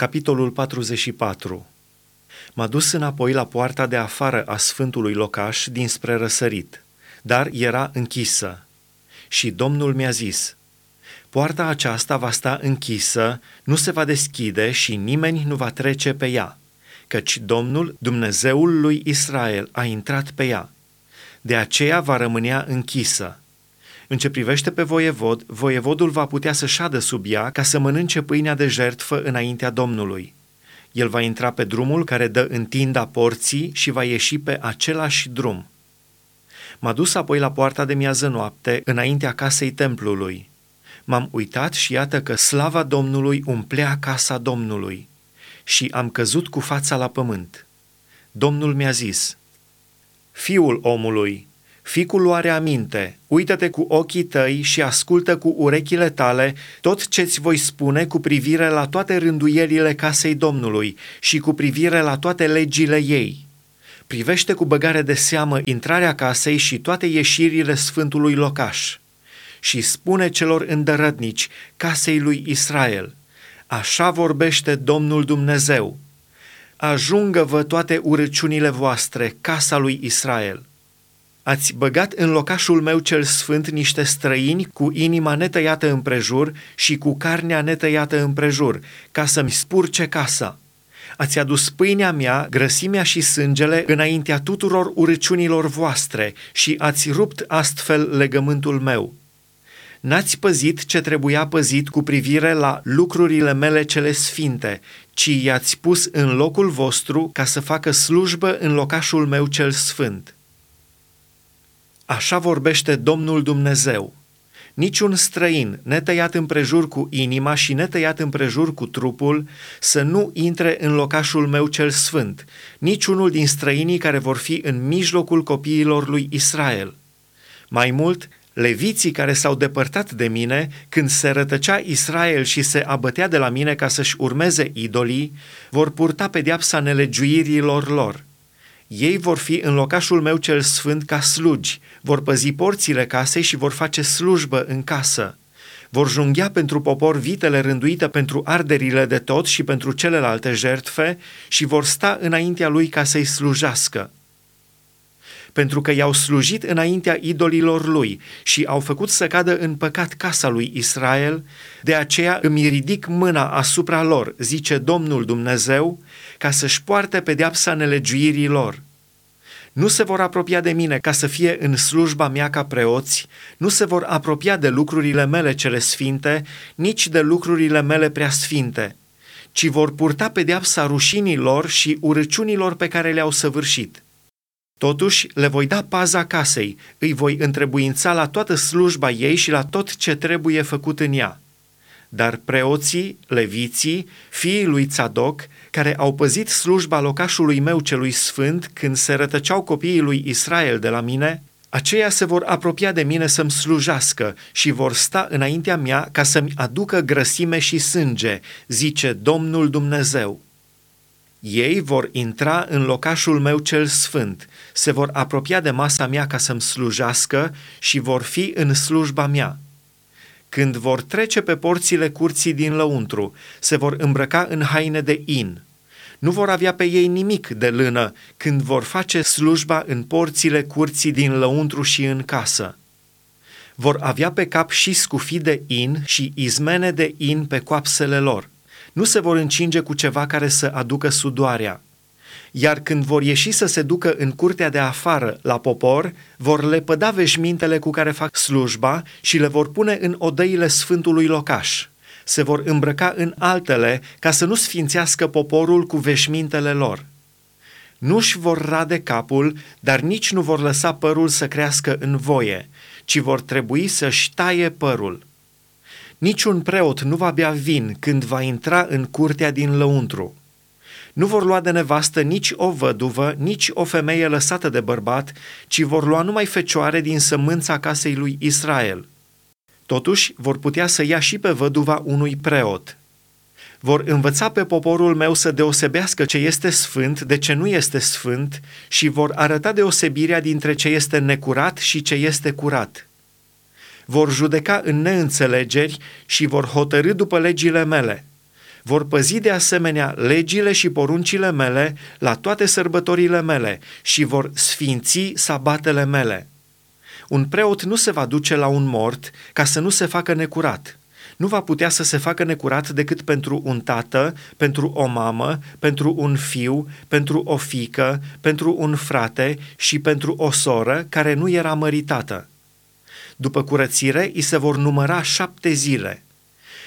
Capitolul 44 M-a dus înapoi la poarta de afară a sfântului locaș dinspre răsărit, dar era închisă. Și Domnul mi-a zis, Poarta aceasta va sta închisă, nu se va deschide și nimeni nu va trece pe ea, căci Domnul, Dumnezeul lui Israel, a intrat pe ea. De aceea va rămânea închisă. În ce privește pe voievod, voievodul va putea să șadă sub ea ca să mănânce pâinea de jertfă înaintea Domnului. El va intra pe drumul care dă în tinda porții și va ieși pe același drum. M-a dus apoi la poarta de miază noapte, înaintea casei templului. M-am uitat și iată că slava Domnului umplea casa Domnului și am căzut cu fața la pământ. Domnul mi-a zis, Fiul omului, Ficul luare aminte, uită-te cu ochii tăi și ascultă cu urechile tale tot ce-ți voi spune cu privire la toate rânduielile casei Domnului și cu privire la toate legile ei. Privește cu băgare de seamă intrarea casei și toate ieșirile sfântului locaș. Și spune celor îndărătnici, casei lui Israel, așa vorbește Domnul Dumnezeu, ajungă-vă toate urăciunile voastre, casa lui Israel Ați băgat în locașul meu cel sfânt niște străini cu inima netăiată împrejur și cu carnea netăiată împrejur, ca să-mi spurce casa. Ați adus pâinea mea, grăsimea și sângele înaintea tuturor urăciunilor voastre și ați rupt astfel legământul meu. N-ați păzit ce trebuia păzit cu privire la lucrurile mele cele sfinte, ci i-ați pus în locul vostru ca să facă slujbă în locașul meu cel sfânt. Așa vorbește Domnul Dumnezeu. Niciun străin, netăiat împrejur cu inima și netăiat împrejur cu trupul, să nu intre în locașul meu cel sfânt, niciunul din străinii care vor fi în mijlocul copiilor lui Israel. Mai mult, leviții care s-au depărtat de mine, când se rătăcea Israel și se abătea de la mine ca să-și urmeze idolii, vor purta pedeapsa nelegiuirilor lor – ei vor fi în locașul meu cel sfânt ca slugi, vor păzi porțile casei și vor face slujbă în casă. Vor junghea pentru popor vitele rânduite pentru arderile de tot și pentru celelalte jertfe și vor sta înaintea lui ca să-i slujească. Pentru că i-au slujit înaintea idolilor lui și au făcut să cadă în păcat casa lui Israel, de aceea îmi ridic mâna asupra lor, zice Domnul Dumnezeu, ca să-și poarte pedeapsa nelegiuirii lor. Nu se vor apropia de mine ca să fie în slujba mea ca preoți, nu se vor apropia de lucrurile mele cele sfinte, nici de lucrurile mele prea sfinte, ci vor purta pedeapsa rușinilor și urăciunilor pe care le-au săvârșit. Totuși, le voi da paza casei, îi voi întrebuința la toată slujba ei și la tot ce trebuie făcut în ea dar preoții, leviții, fiii lui Tzadok, care au păzit slujba locașului meu celui sfânt când se rătăceau copiii lui Israel de la mine, aceia se vor apropia de mine să-mi slujească și vor sta înaintea mea ca să-mi aducă grăsime și sânge, zice Domnul Dumnezeu. Ei vor intra în locașul meu cel sfânt, se vor apropia de masa mea ca să-mi slujească și vor fi în slujba mea când vor trece pe porțile curții din lăuntru, se vor îmbrăca în haine de in. Nu vor avea pe ei nimic de lână când vor face slujba în porțile curții din lăuntru și în casă. Vor avea pe cap și scufii de in și izmene de in pe coapsele lor. Nu se vor încinge cu ceva care să aducă sudoarea iar când vor ieși să se ducă în curtea de afară la popor, vor lepăda veșmintele cu care fac slujba și le vor pune în odăile sfântului locaș. Se vor îmbrăca în altele ca să nu sfințească poporul cu veșmintele lor. Nu-și vor rade capul, dar nici nu vor lăsa părul să crească în voie, ci vor trebui să-și taie părul. Niciun preot nu va bea vin când va intra în curtea din lăuntru nu vor lua de nevastă nici o văduvă, nici o femeie lăsată de bărbat, ci vor lua numai fecioare din sămânța casei lui Israel. Totuși, vor putea să ia și pe văduva unui preot. Vor învăța pe poporul meu să deosebească ce este sfânt de ce nu este sfânt și vor arăta deosebirea dintre ce este necurat și ce este curat. Vor judeca în neînțelegeri și vor hotărâ după legile mele – vor păzi de asemenea legile și poruncile mele la toate sărbătorile mele și vor sfinți sabatele mele. Un preot nu se va duce la un mort ca să nu se facă necurat. Nu va putea să se facă necurat decât pentru un tată, pentru o mamă, pentru un fiu, pentru o fică, pentru un frate și pentru o soră care nu era măritată. După curățire, îi se vor număra șapte zile –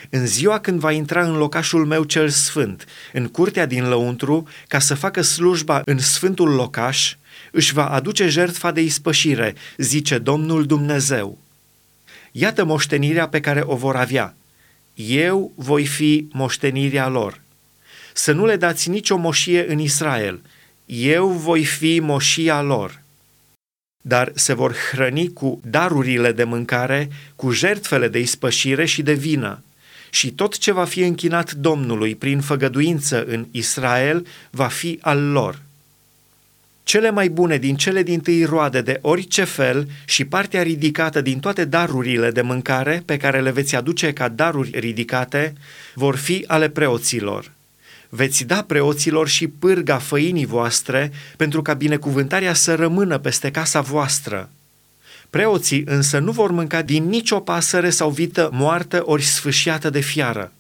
în ziua când va intra în locașul meu cel sfânt, în curtea din lăuntru, ca să facă slujba în sfântul locaș, își va aduce jertfa de ispășire, zice Domnul Dumnezeu. Iată moștenirea pe care o vor avea. Eu voi fi moștenirea lor. Să nu le dați nicio moșie în Israel. Eu voi fi moșia lor. Dar se vor hrăni cu darurile de mâncare, cu jertfele de ispășire și de vină și tot ce va fi închinat Domnului prin făgăduință în Israel va fi al lor. Cele mai bune din cele din tâi roade de orice fel și partea ridicată din toate darurile de mâncare pe care le veți aduce ca daruri ridicate vor fi ale preoților. Veți da preoților și pârga făinii voastre pentru ca binecuvântarea să rămână peste casa voastră Preoții însă nu vor mânca din nicio pasăre sau vită moartă ori sfâșiată de fiară.